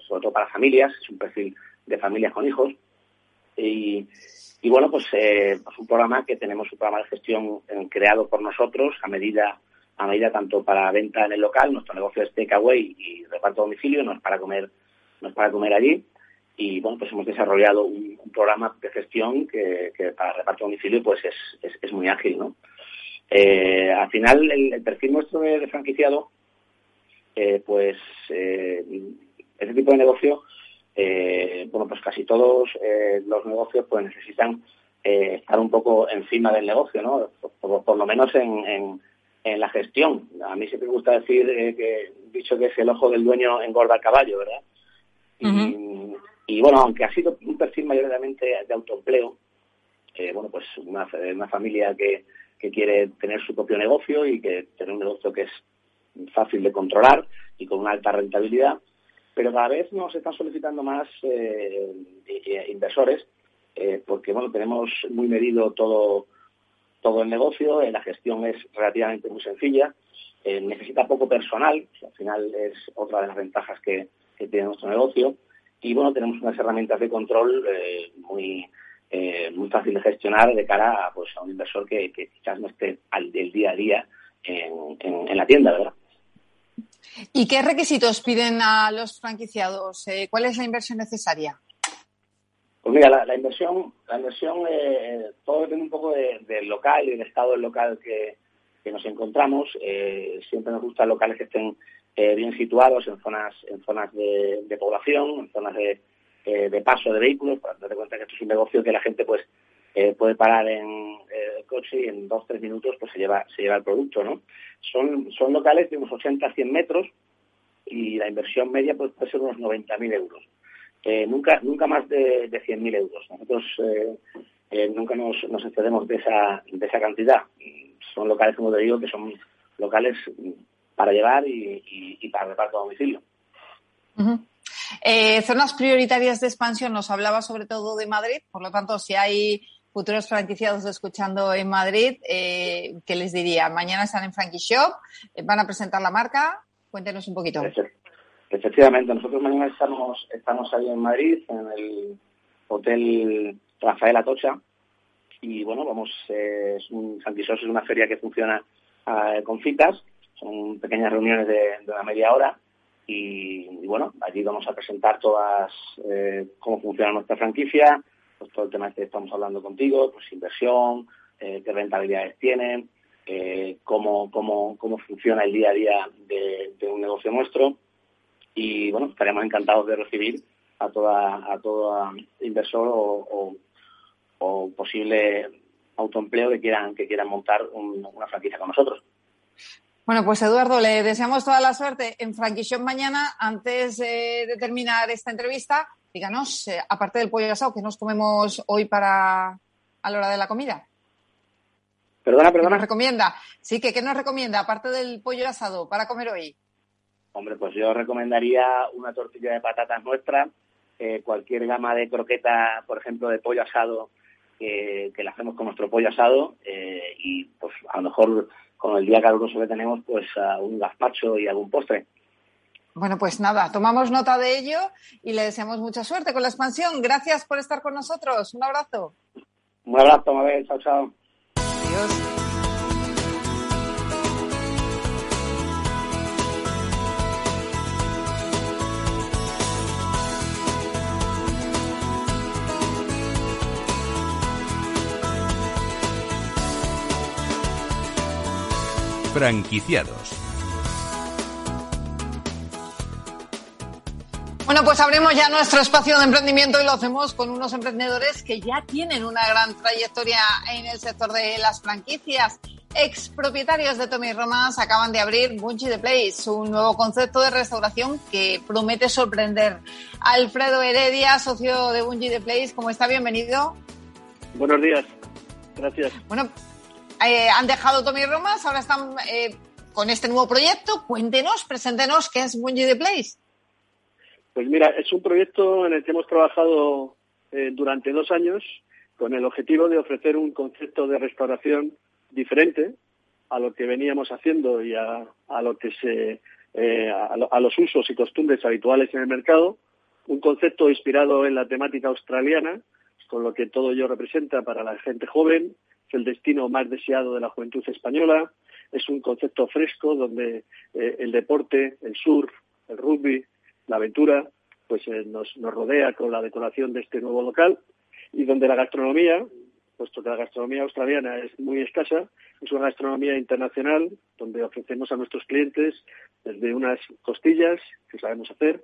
sobre todo para familias, es un perfil de familias con hijos. Y, y bueno, pues eh, pues un programa que tenemos un programa de gestión eh, creado por nosotros a medida a medida tanto para venta en el local, nuestro negocio es takeaway y reparto a domicilio, no es para comer, no es para comer allí. Y bueno, pues hemos desarrollado un, programa de gestión que, para reparto a domicilio pues es, es, muy ágil, ¿no? Eh, al final el, perfil nuestro de, franquiciado, pues ese tipo de negocio eh, bueno, pues casi todos eh, los negocios pues necesitan eh, estar un poco encima del negocio, ¿no? Por, lo menos en, en, la gestión. A mí siempre me gusta decir que, dicho que es el ojo del dueño engorda el caballo, ¿verdad? y, bueno, aunque ha sido un perfil mayoritariamente de autoempleo, bueno, pues una, una familia que, que quiere tener su propio negocio y que tener un negocio que es fácil de controlar y con una alta rentabilidad, pero cada vez nos están solicitando más eh, inversores eh, porque bueno tenemos muy medido todo todo el negocio, eh, la gestión es relativamente muy sencilla, necesita poco personal, al final es otra de las ventajas que, tiene nuestro negocio, y bueno, tenemos unas herramientas de control muy muy fácil de gestionar de cara a, pues, a un inversor que, quizás no esté al del día a día en, en la tienda, ¿verdad? ¿Y qué requisitos piden a los franquiciados? Eh, ¿Cuál es la inversión necesaria? Pues mira, la, inversión, la inversión eh, todo depende un poco del local y del estado del local que, nos encontramos. Eh, siempre nos gustan locales que estén bien situados en zonas, en zonas de, población, en zonas de, paso de vehículos, para darte cuenta que esto es un negocio que la gente pues puede parar en el coche y en dos tres minutos pues se lleva se lleva el producto, ¿no? Son, son locales de unos 80 a 100 metros y la inversión media pues, puede ser unos 90.000 euros. Eh, nunca, nunca más de, de 100.000 euros. Nosotros eh, eh, nunca nos, nos excedemos de esa, de esa cantidad. Son locales, como te digo, que son locales para llevar y, para reparto a domicilio. zonas prioritarias de expansión, nos hablaba sobre todo de Madrid, por lo tanto, si hay futuros franquiciados escuchando en Madrid, eh, ¿qué les diría? Mañana están en Frankie Shop, eh, van a presentar la marca. Cuéntenos un poquito. Efectivamente, nosotros mañana estamos, estamos ahí en Madrid, en el Hotel Rafael Atocha. Y bueno, vamos, eh, es un, Shop es una feria que funciona con citas, son pequeñas reuniones de, una media hora. Y, y, bueno, allí vamos a presentar todas cómo funciona nuestra franquicia, pues todo el tema que estamos hablando contigo, pues inversión, eh, qué rentabilidades tienen, eh, cómo, cómo, cómo funciona el día a día de, un negocio nuestro y bueno, estaríamos encantados de recibir a toda a todo inversor o, posible autoempleo que quieran que quieran montar una franquicia con nosotros. Bueno, pues Eduardo, le deseamos toda la suerte en Franquishop mañana. Antes de terminar esta entrevista, díganos, eh, aparte del pollo asado, ¿qué nos comemos hoy para a la hora de la comida? Perdona, perdona. ¿Qué nos recomienda? Sí, que ¿qué nos recomienda, aparte del pollo asado, para comer hoy? Hombre, pues yo recomendaría una tortilla de patatas nuestra, eh, cualquier gama de croqueta, por ejemplo, de pollo asado, que, la hacemos con nuestro pollo asado, eh, y pues a lo mejor con el día caluroso que tenemos, pues un gazpacho y algún postre. Bueno, pues nada, tomamos nota de ello y le deseamos mucha suerte con la expansión. Gracias por estar con nosotros. Un abrazo. Un abrazo, Mabel. Chao, chao. Adiós. Franquiciados. Bueno, pues abrimos ya nuestro espacio de emprendimiento y lo hacemos con unos emprendedores que ya tienen una gran trayectoria en el sector de las franquicias. Ex propietarios de Tommy Romas acaban de abrir Bungie The Place, un nuevo concepto de restauración que promete sorprender. Alfredo Heredia, socio de Bungie The Place, ¿cómo está? Bienvenido. Buenos días, gracias. Bueno, eh, han dejado Tommy Romas, ahora están eh, con este nuevo proyecto. Cuéntenos, preséntenos qué es Bungie the Place. Pues mira, es un proyecto en el que hemos trabajado eh, durante dos años con el objetivo de ofrecer un concepto de restauración diferente a lo que veníamos haciendo y a, lo que se a, los usos y costumbres habituales en el mercado, un concepto inspirado en la temática australiana, con lo que todo ello representa para la gente joven, el destino más deseado de la juventud española. Es un concepto fresco donde eh, el deporte, el surf, el rugby, la aventura, pues eh, nos, nos rodea con la decoración de este nuevo local y donde la gastronomía, puesto que la gastronomía australiana es muy escasa, es una gastronomía internacional donde ofrecemos a nuestros clientes desde unas costillas que sabemos hacer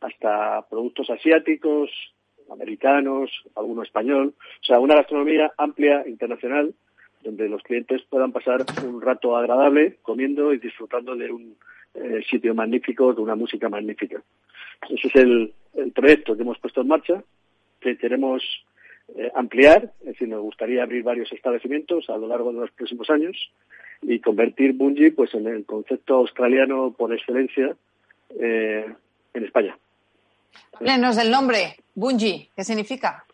hasta productos asiáticos, americanos, alguno español, o sea, una gastronomía amplia, internacional, donde los clientes puedan pasar un rato agradable comiendo y disfrutando de un eh, sitio magnífico, de una música magnífica. Ese es el, proyecto que hemos puesto en marcha, que queremos eh, ampliar, es decir, nos gustaría abrir varios establecimientos a lo largo de los próximos años y convertir Bungie pues en el concepto australiano por excelencia eh, en España. Háblenos del nombre, Bungie, ¿qué significa?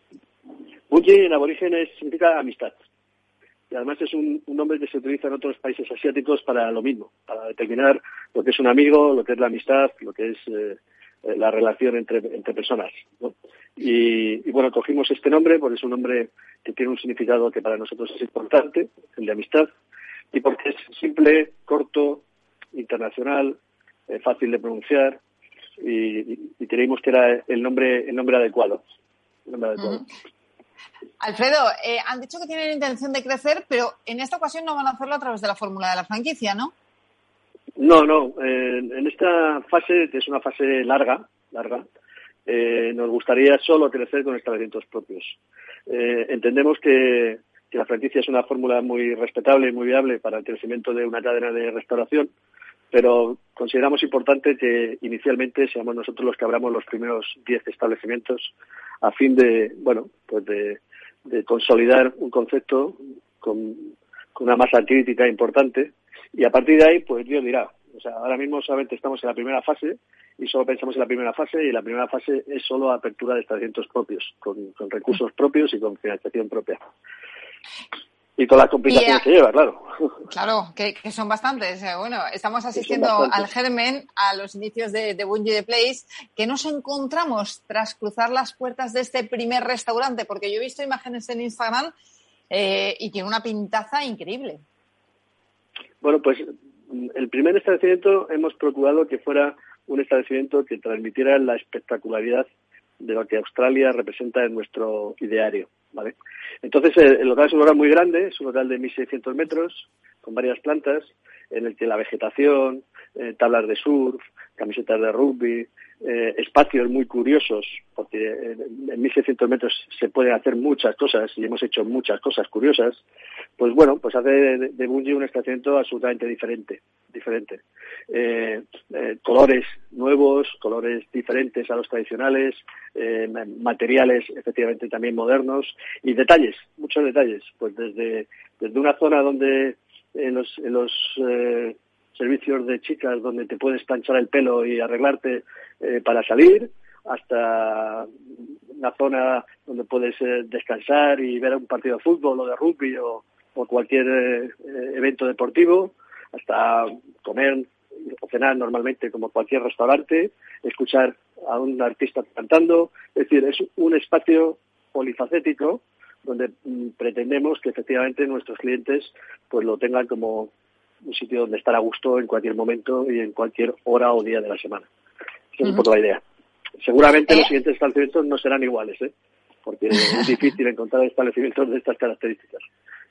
Bungie en aborigen significa amistad. Y además es un, nombre que se utiliza en otros países asiáticos para lo mismo, para determinar lo que es un amigo, lo que es la amistad, lo que es eh, eh, la relación entre, entre personas. Y, bueno, cogimos este nombre porque es un nombre que tiene un significado que para nosotros es importante, el de amistad, y porque es simple, corto, internacional, eh, fácil de pronunciar, y, y, creímos que era el nombre, el nombre adecuado. Alfredo, han dicho que tienen intención de crecer, pero en esta ocasión no van a hacerlo a través de la fórmula de la franquicia, ¿no? No, no. en esta fase, que es una fase larga, larga, eh, nos gustaría solo crecer con establecimientos propios. Eh, entendemos que, la franquicia es una fórmula muy respetable y muy viable para el crecimiento de una cadena de restauración, pero consideramos importante que inicialmente seamos nosotros los que abramos los primeros 10 establecimientos a fin de, bueno, pues de, consolidar un concepto con, una masa crítica importante y a partir de ahí, pues Dios dirá. O sea, ahora mismo solamente estamos en la primera fase y solo pensamos en la primera fase y la primera fase es solo apertura de establecimientos propios, con recursos propios y con financiación propia. Y todas las complicaciones que lleva, claro. Claro, que, son bastantes. Eh, bueno, estamos asistiendo al germen, a los inicios de, de Bungie The Place, que nos encontramos tras cruzar las puertas de este primer restaurante, porque yo he visto imágenes en Instagram eh, y tiene una pintaza increíble. Bueno, pues el primer establecimiento hemos procurado que fuera un establecimiento que transmitiera la espectacularidad de lo que Australia representa en nuestro ideario. ¿vale? Entonces, eh, el local es un local muy grande, es un local de 1.600 metros, con varias plantas, en el que la vegetación, eh, tablas de surf, camisetas de rugby, eh, espacios muy curiosos, porque en 1.600 metros se pueden hacer muchas cosas y hemos hecho muchas cosas curiosas, pues bueno, pues hace de, de Bungie un estacionamiento absolutamente diferente, diferente. Eh, eh, colores nuevos, colores diferentes a los tradicionales, materiales efectivamente también modernos y detalles, muchos detalles, pues desde, desde una zona donde en los, en los servicios de chicas donde te puedes planchar el pelo y arreglarte para salir, hasta una zona donde puedes descansar y ver un partido de fútbol o de rugby o, cualquier evento deportivo, hasta comer o cenar normalmente como cualquier restaurante, escuchar a un artista cantando, es decir, es un espacio polifacético donde mm, pretendemos que efectivamente nuestros clientes pues lo tengan como un sitio donde estar a gusto en cualquier momento y en cualquier hora o día de la semana. Esa es un poco la idea. Seguramente los siguientes establecimientos no serán iguales, ¿eh? porque es difícil encontrar establecimientos de estas características.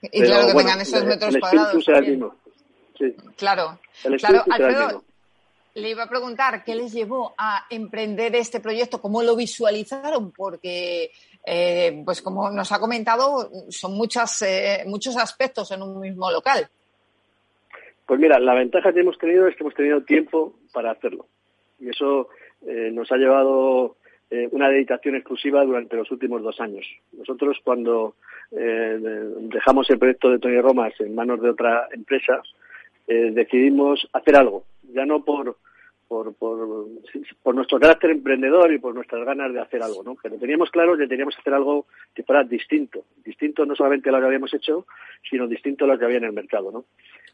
Y claro que tengan esos metros el cuadrados. Será el mismo. Sí. Claro, El claro. será el Alfredo, mismo. le iba a preguntar qué les llevó a emprender este proyecto, cómo lo visualizaron, porque, eh, pues como nos ha comentado, son muchas, eh, muchos aspectos en un mismo local. Pues mira, la ventaja que hemos tenido es que hemos tenido tiempo para hacerlo. Y eso eh, nos ha llevado eh, una dedicación exclusiva durante los últimos dos años. Nosotros cuando eh, dejamos el proyecto de Tony Romas en manos de otra empresa, eh, decidimos hacer algo, ya no por, por, por, nuestro carácter emprendedor y por nuestras ganas de hacer algo, ¿no? Pero teníamos claro que teníamos que hacer algo que fuera distinto, distinto no solamente a lo que habíamos hecho, sino distinto a lo que había en el mercado, ¿no?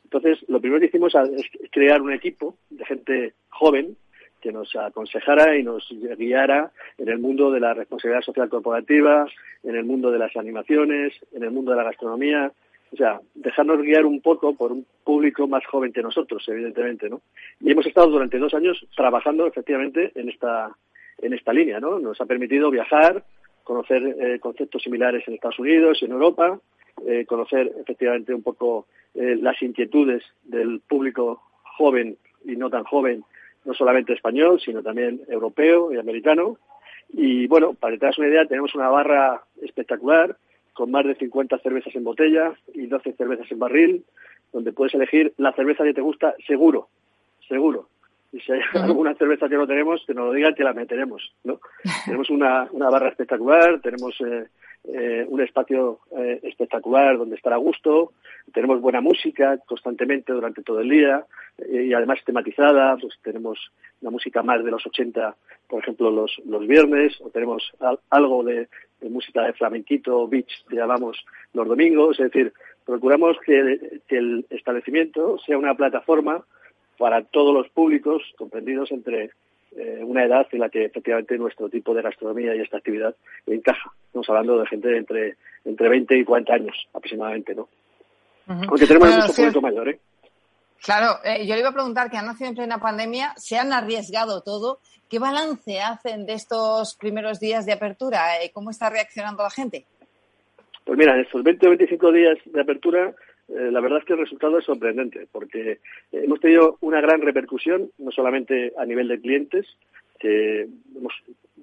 Entonces, lo primero que hicimos es crear un equipo de gente joven que nos aconsejara y nos guiara en el mundo de la responsabilidad social corporativa, en el mundo de las animaciones, en el mundo de la gastronomía, o sea, dejarnos guiar un poco por un público más joven que nosotros, evidentemente, ¿no? Y hemos estado durante dos años trabajando efectivamente en esta en esta línea, ¿no? Nos ha permitido viajar, conocer eh, conceptos similares en Estados Unidos en Europa, eh, conocer efectivamente un poco eh, las inquietudes del público joven y no tan joven, no solamente español, sino también europeo y americano. Y bueno, para que te das una idea, tenemos una barra espectacular con más de 50 cervezas en botella y 12 cervezas en barril, donde puedes elegir la cerveza que te gusta seguro, seguro. Y si hay alguna cerveza que no tenemos, que nos lo digan que la meteremos, ¿no? tenemos una, una barra espectacular, tenemos eh, eh, un espacio eh, espectacular donde estar a gusto, tenemos buena música constantemente durante todo el día eh, y además tematizada, pues tenemos la música más de los 80, por ejemplo, los, los viernes, o tenemos al- algo de, música de flamenquito, beach, que llamamos los domingos, es decir, procuramos que el establecimiento sea una plataforma para todos los públicos comprendidos entre eh, una edad en la que efectivamente nuestro tipo de gastronomía y esta actividad encaja. Estamos hablando de gente de entre, entre 20 y 40 años aproximadamente, ¿no? Aunque tenemos Bueno, mucho sí. público mayor, ¿eh? Claro, eh, yo le iba a preguntar que han nacido en plena pandemia, se han arriesgado todo. ¿Qué balance hacen de estos primeros días de apertura? Eh, ¿Cómo está reaccionando la gente? Pues mira, en estos 20 o 25 días de apertura, eh, la verdad es que el resultado es sorprendente, porque eh, hemos tenido una gran repercusión, no solamente a nivel de clientes, que hemos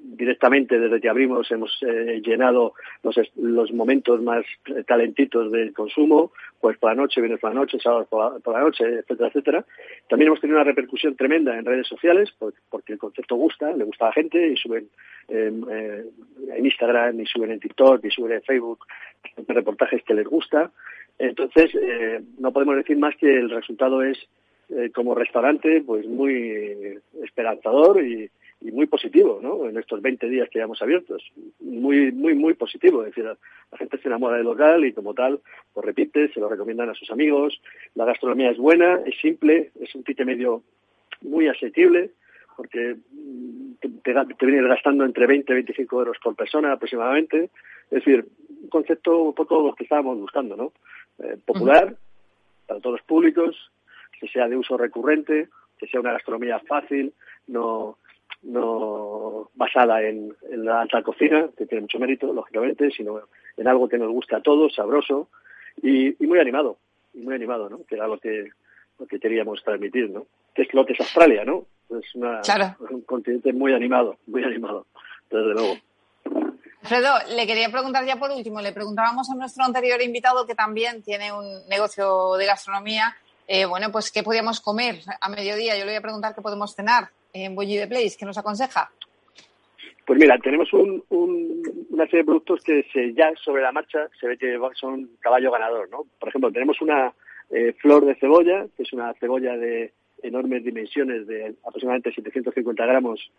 directamente desde que abrimos hemos eh, llenado los, los momentos más calentitos del consumo, pues por la noche, viernes por la noche, sábado por la, noche, etcétera, etcétera. También hemos tenido una repercusión tremenda en redes sociales, por- porque el concepto gusta, le gusta a la gente y suben eh, eh, en Instagram, y suben en TikTok, y suben en Facebook reportajes que les gusta. Entonces, eh, no podemos decir más que el resultado es, eh, como restaurante, pues muy esperanzador y, y muy positivo, ¿no? En estos 20 días que llevamos abiertos. Muy, muy, muy positivo. Es decir, la gente se enamora del local y como tal, lo repite, se lo recomiendan a sus amigos. La gastronomía es buena, es simple, es un ticket medio muy asequible, porque mm, te, te, gastando entre 20 y 25 euros por persona aproximadamente. Es decir, un concepto un poco lo que estábamos buscando, ¿no? Eh, popular, para todos los públicos, que sea de uso recurrente, que sea una gastronomía fácil, no, no basada en, en la alta cocina, que tiene mucho mérito, lógicamente, sino en algo que nos guste a todos, sabroso y, y muy animado, y muy animado, ¿no? Que era lo que, lo que queríamos transmitir, ¿no? Que es lo que es Australia, ¿no? Es, una, Claro. un continente muy animado, muy animado, desde luego. Alfredo, le quería preguntar ya por último, le preguntábamos a nuestro anterior invitado que también tiene un negocio de gastronomía, eh, bueno, pues qué podíamos comer a mediodía. Yo le voy a preguntar qué podemos cenar en Bully the Place, ¿qué nos aconseja? Pues mira, tenemos un, un- una serie de productos que ya sobre la marcha se ve que son caballo ganador, ¿no? Por ejemplo, tenemos una eh, flor de cebolla, que es una cebolla de enormes dimensiones, de aproximadamente 750 gramos,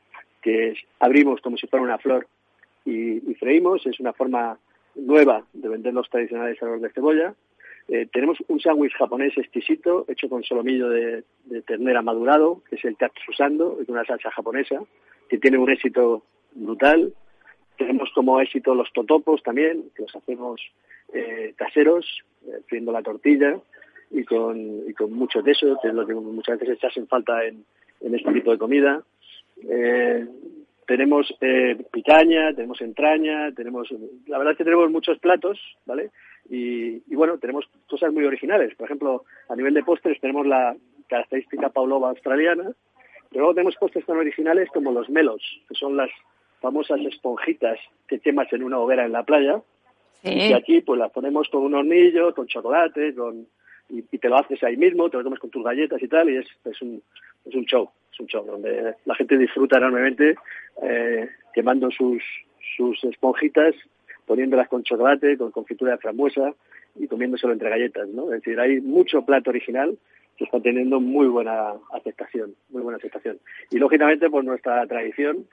que abrimos como si fuera una flor y, freímos. Es una forma nueva de vender los tradicionales sabores de cebolla. Eh, tenemos un sándwich japonés exquisito, hecho con solomillo de, ternera madurado, que es el tatsusando, es una salsa japonesa, que tiene un éxito brutal. Tenemos como éxito los totopos también, que los hacemos eh, caseros, eh, friendo la tortilla y con, y con mucho de eso, que es lo que muchas veces echas en falta en, en este tipo de comida. Tenemos eh, picaña, tenemos entraña, tenemos, la verdad es que tenemos muchos platos, ¿vale? Y, bueno, tenemos cosas muy originales. Por ejemplo, a nivel de postres tenemos la característica pavlova australiana, pero luego tenemos postres tan originales como los melos, que son las famosas esponjitas que quemas en una hoguera en la playa. Y aquí pues las ponemos con un hornillo, con chocolate, con, y, te lo haces ahí mismo, te lo comes con tus galletas y tal, y es, es, un, es un show, es un show donde la gente disfruta enormemente eh, quemando sus, sus esponjitas, poniéndolas con chocolate, con confitura de frambuesa y comiéndoselo entre galletas, ¿no? Es decir, hay mucho plato original que está teniendo muy buena aceptación, muy buena aceptación. Y lógicamente, pues nuestra tradición,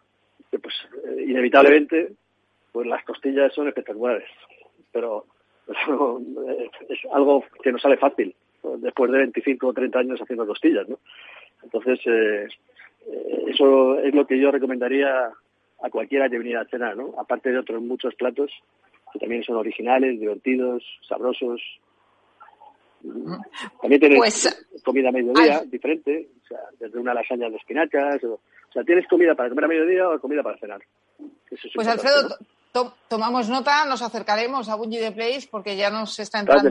que pues eh, inevitablemente, pues las costillas son espectaculares, pero es algo que no sale fácil después de 25 o 30 años haciendo costillas, ¿no? Entonces, eh, eso es lo que yo recomendaría a cualquiera que viniera a cenar, ¿no? Aparte de otros muchos platos que también son originales, divertidos, sabrosos. También tienes pues, comida a mediodía diferente, o sea, desde una lasaña de espinacas, o, sea, tienes comida para comer a mediodía o comida para cenar. pues Alfredo, tomamos nota, nos acercaremos a Bungie de Place porque ya nos está entrando,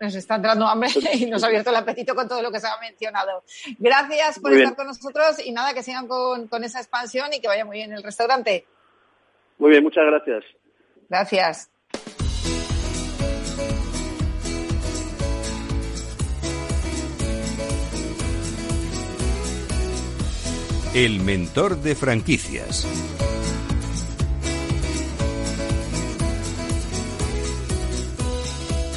nos está entrando hambre y nos ha abierto el apetito con todo lo que se ha mencionado. Gracias por estar con nosotros y nada, que sigan con, con esa expansión y que vaya muy bien el restaurante. Muy bien, muchas gracias. Gracias. El mentor de franquicias.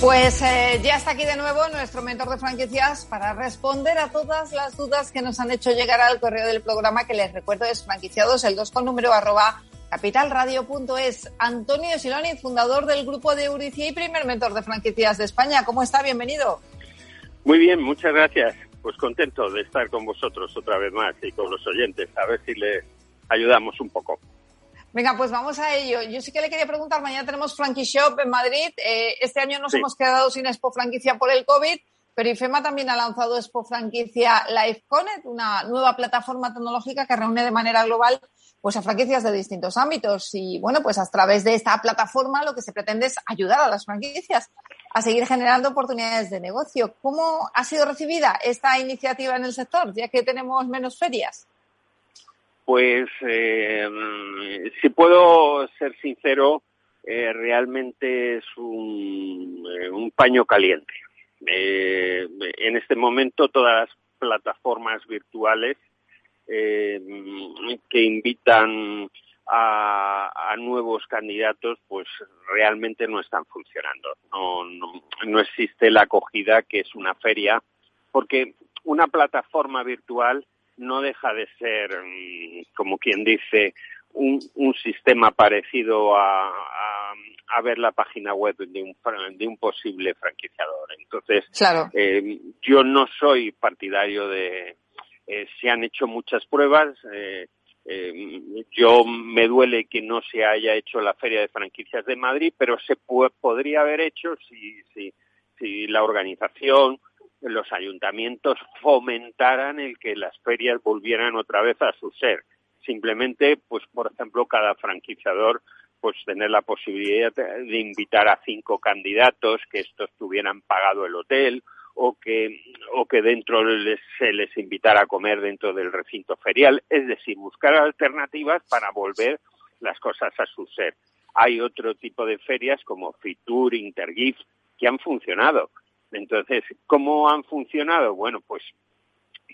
Pues eh, ya está aquí de nuevo nuestro mentor de franquicias para responder a todas las dudas que nos han hecho llegar al correo del programa, que les recuerdo es franquiciados, el 2 con número arroba capitalradio.es. Antonio Siloni, fundador del grupo de Euricia y primer mentor de franquicias de España. ¿Cómo está? Bienvenido. Muy bien, muchas gracias. Pues contento de estar con vosotros otra vez más y con los oyentes, a ver si les ayudamos un poco. Venga, pues vamos a ello. Yo sí que le quería preguntar, mañana tenemos Frankie Shop en Madrid. Eh, este año nos hemos quedado sin Expo Franquicia por el COVID, pero IFEMA también ha lanzado Expo Franquicia LifeConnect, una nueva plataforma tecnológica que reúne de manera global pues a franquicias de distintos ámbitos. Y bueno, pues a través de esta plataforma lo que se pretende es ayudar a las franquicias a seguir generando oportunidades de negocio. ¿Cómo ha sido recibida esta iniciativa en el sector, ya que tenemos menos ferias? Pues eh, si puedo ser sincero, eh, realmente es un, eh, paño caliente. Eh, en este momento todas las plataformas virtuales que invitan a, a, nuevos candidatos, pues realmente no están funcionando. No, no, no existe la acogida que es una feria, porque una plataforma virtual no deja de ser, mm, como quien dice, un, un sistema parecido a, a, ver la página web de un, de un posible franquiciador. Entonces, eh, yo no soy partidario de... Eh, se han hecho muchas pruebas. Eh, yo me duele que no se haya hecho la Feria de Franquicias de Madrid, pero se podría haber hecho si, si, si la organización, los ayuntamientos fomentaran el que las ferias volvieran otra vez a su ser. Simplemente, pues, por ejemplo, cada franquiciador pues tener la posibilidad de invitar a cinco candidatos que estos tuvieran pagado el hotel o que o que dentro les, se les invitara a comer dentro del recinto ferial, es decir, buscar alternativas para volver las cosas a su ser. Hay otro tipo de ferias como Fitur, Intergift que han funcionado entonces, ¿cómo han funcionado? Bueno, pues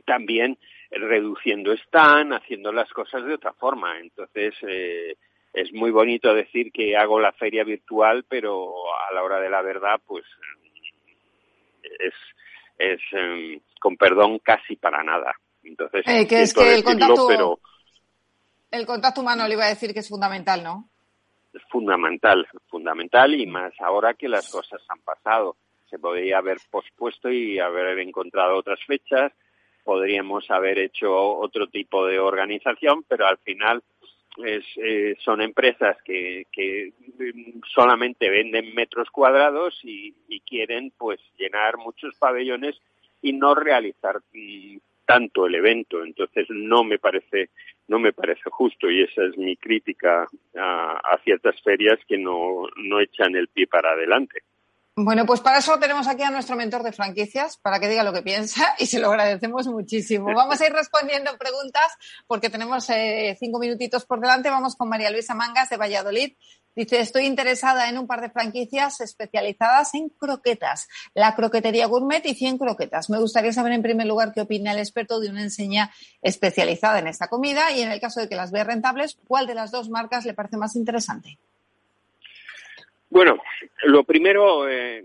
también reduciendo stand, haciendo las cosas de otra forma. Entonces, eh, es muy bonito decir que hago la feria virtual, pero a la hora de la verdad, pues es, es em, con perdón, casi para nada. Entonces, eh, que es que el contacto, pero... el contacto humano le iba a decir que es fundamental, ¿no? Es fundamental, fundamental y más ahora que las cosas han pasado Se podría haber pospuesto y haber encontrado otras fechas, podríamos haber hecho otro tipo de organización, pero al final es, eh, son empresas que, que, solamente venden metros cuadrados y, y, quieren pues llenar muchos pabellones y no realizar mm, tanto el evento. Entonces no me parece no me parece justo y esa es mi crítica a, a ciertas ferias que no, no echan el pie para adelante. Bueno, pues para eso tenemos aquí a nuestro mentor de franquicias, para que diga lo que piensa y se lo agradecemos muchísimo. Vamos a ir respondiendo preguntas porque tenemos eh, cinco minutitos por delante. Vamos con María Luisa Mangas de Valladolid. Dice, estoy interesada en un par de franquicias especializadas en croquetas, la croquetería gourmet y 100 croquetas. Me gustaría saber en primer lugar qué opina el experto de una enseña especializada en esta comida y en el caso de que las vea rentables, ¿cuál de las dos marcas le parece más interesante? Bueno, lo primero, eh,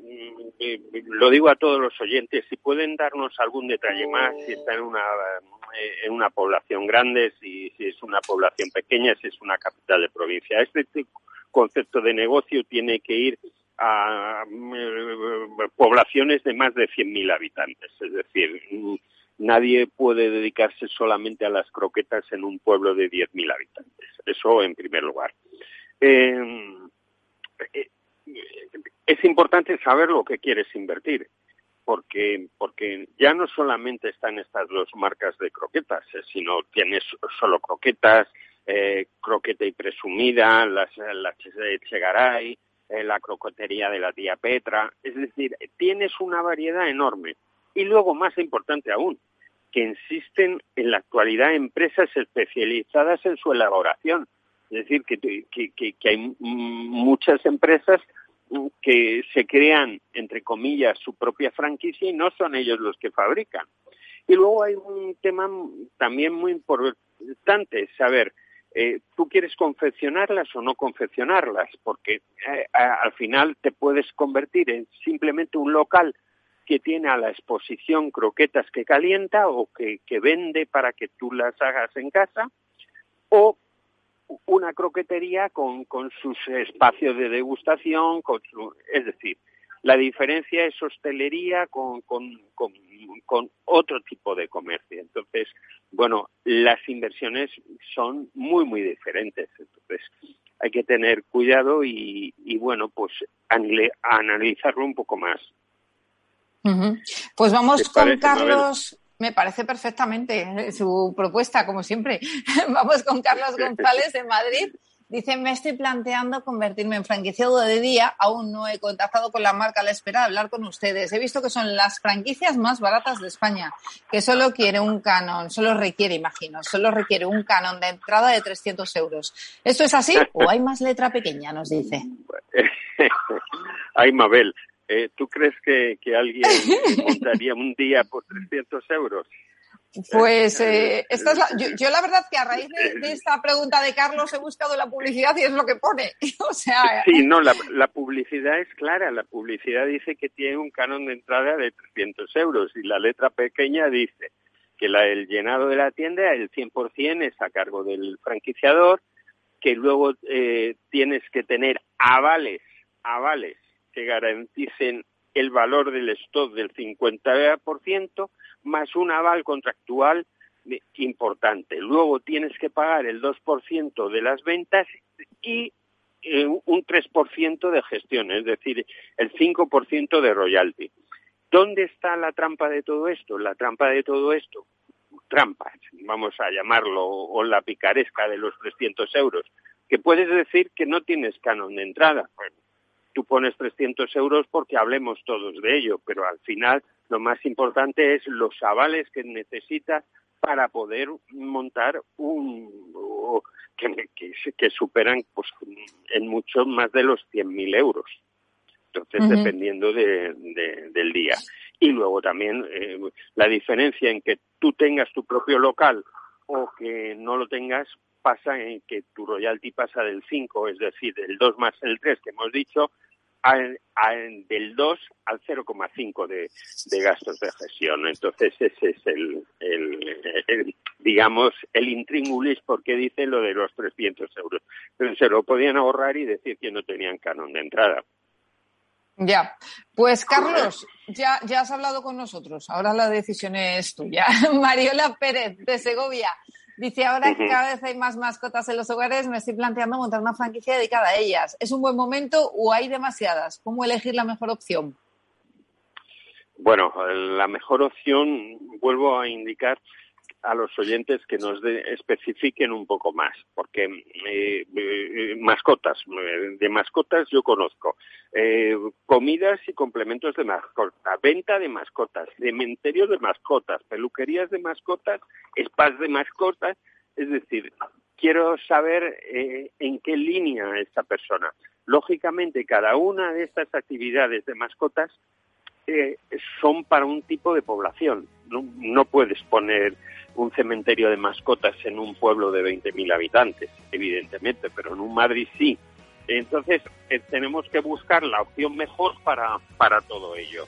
eh, lo digo a todos los oyentes, si pueden darnos algún detalle más, si está en una, eh, en una población grande, si, si es una población pequeña, si es una capital de provincia. Este concepto de negocio tiene que ir a poblaciones de más de 100.000 habitantes, es decir, nadie puede dedicarse solamente a las croquetas en un pueblo de 10.000 habitantes. Eso en primer lugar. Eh, es importante saber lo que quieres invertir, porque, porque ya no solamente están estas dos marcas de croquetas, eh, sino tienes solo croquetas, eh, croqueta y presumida, las, las Chegaray, eh, la croquetería de la tía Petra, es decir, tienes una variedad enorme. Y luego, más importante aún, que existen en la actualidad empresas especializadas en su elaboración. Es decir, que, hay muchas empresas que se crean, entre comillas, su propia franquicia y no son ellos los que fabrican. Y luego hay un tema también muy importante, saber, eh, ¿tú quieres confeccionarlas o no confeccionarlas? Porque eh, al final te puedes convertir en simplemente un local que tiene a la exposición croquetas que calienta o que, que vende para que tú las hagas en casa, o una croquetería con, con sus espacios de degustación, con su, es decir, la diferencia es hostelería con, con, con, con, otro tipo de comercio. Entonces, bueno, las inversiones son muy, muy diferentes. Entonces, hay que tener cuidado y, y bueno, pues analizarlo un poco más. Pues vamos con Carlos. Me parece perfectamente su propuesta, como siempre. Vamos con Carlos González de Madrid. Dice, me estoy planteando convertirme en franquiciado de día. Aún no he contactado con la marca a la espera de hablar con ustedes. He visto que son las franquicias más baratas de España, que solo quiere un canon, solo requiere, imagino, solo requiere un canon de entrada de 300 euros. ¿Esto es así o hay más letra pequeña? Nos dice. Hay Mabel. Eh, ¿Tú crees que, que alguien montaría un día por 300 euros? Pues eh, eh esta es la, yo, yo, la verdad que a raíz de, de, esta pregunta de Carlos he buscado la publicidad y es lo que pone. o sea, sí, no, la, la, publicidad es clara. La publicidad dice que tiene un canon de entrada de 300 euros y la letra pequeña dice que la, el llenado de la tienda, el 100% es a cargo del franquiciador, que luego eh, tienes que tener avales, avales que garanticen el valor del stock del 50% más un aval contractual importante. Luego tienes que pagar el 2% de las ventas y eh, un 3% de gestión, es decir, el 5% de royalty. ¿Dónde está la trampa de todo esto? La trampa de todo esto, trampas, vamos a llamarlo, o la picaresca de los 300 euros, que puedes decir que no tienes canon de entrada. Bueno, tú pones 300 euros porque hablemos todos de ello, pero al final lo más importante es los avales que necesitas para poder montar un que, que, que superan pues en mucho más de los 100.000 euros. Entonces, uh -huh. dependiendo de, de, del día. Y luego también eh, la diferencia en que tú tengas tu propio local o que no lo tengas pasa en que tu royalty pasa del 5, es decir, del 2 más el 3 que hemos dicho, al, al, del 2 al 0,5 de, de gastos de gestión. Entonces ese es el, el, el digamos, el intríngulis porque dice lo de los 300 euros. Pero se lo podían ahorrar y decir que no tenían canon de entrada. Ya, pues Carlos, ya, ya has hablado con nosotros, ahora la decisión es tuya. Mariola Pérez, de Segovia, dice, ahora que cada vez hay más mascotas en los hogares, me estoy planteando montar una franquicia dedicada a ellas. ¿Es un buen momento o hay demasiadas? ¿Cómo elegir la mejor opción? Bueno, la mejor opción, vuelvo a indicar, a los oyentes que nos especifiquen un poco más, porque eh, eh, mascotas, eh, de mascotas yo conozco, comidas y complementos de mascotas, venta de mascotas, cementerios de mascotas, peluquerías de mascotas, spas de mascotas, es decir, quiero saber en qué línea esta persona. Lógicamente, cada una de estas actividades de mascotas son para un tipo de población. no puedes poner un cementerio de mascotas en un pueblo de 20.000 habitantes, evidentemente, pero en un Madrid sí. Entonces, eh, tenemos que buscar la opción mejor para, para todo ello.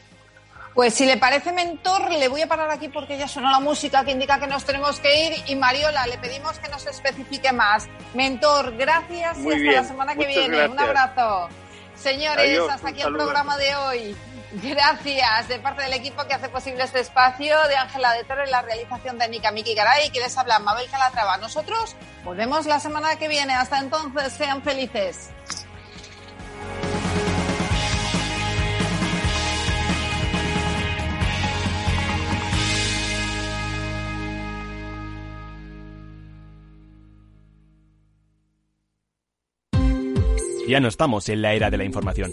Pues si le parece mentor, le voy a parar aquí porque ya sonó la música que indica que nos tenemos que ir. Y Mariola, le pedimos que nos especifique más. Mentor, gracias y hasta la semana que viene. Un abrazo. Señores, hasta aquí el programa de hoy. Gracias de parte del equipo que hace posible este espacio, de Ángela de Torre en la realización técnica Miki Garay, que les habla Mabel Calatrava. Nosotros volvemos la semana que viene. Hasta entonces, sean felices. Ya no estamos en la era de la información,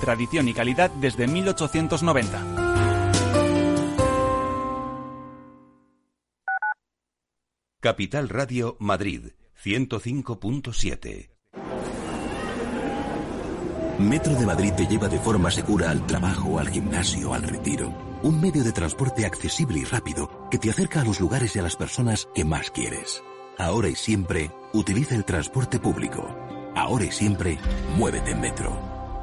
tradición y calidad desde 1890. Capital Radio Madrid 105.7 Metro de Madrid te lleva de forma segura al trabajo, al gimnasio, al retiro. Un medio de transporte accesible y rápido que te acerca a los lugares y a las personas que más quieres. Ahora y siempre, utiliza el transporte público. Ahora y siempre, muévete en Metro.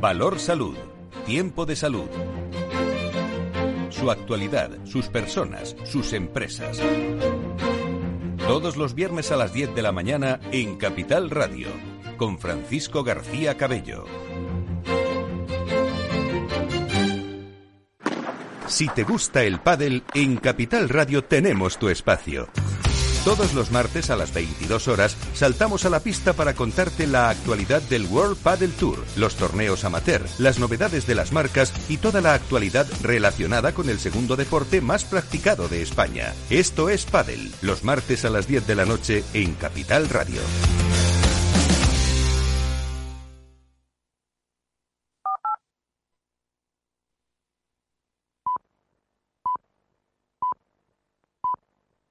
Valor Salud. Tiempo de salud. Su actualidad, sus personas, sus empresas. Todos los viernes a las 10 de la mañana en Capital Radio, con Francisco García Cabello. Si te gusta el pádel, en Capital Radio tenemos tu espacio. Todos los martes a las 22 horas saltamos a la pista para contarte la actualidad del World Padel Tour, los torneos amateur, las novedades de las marcas y toda la actualidad relacionada con el segundo deporte más practicado de España. Esto es Padel, los martes a las 10 de la noche en Capital Radio.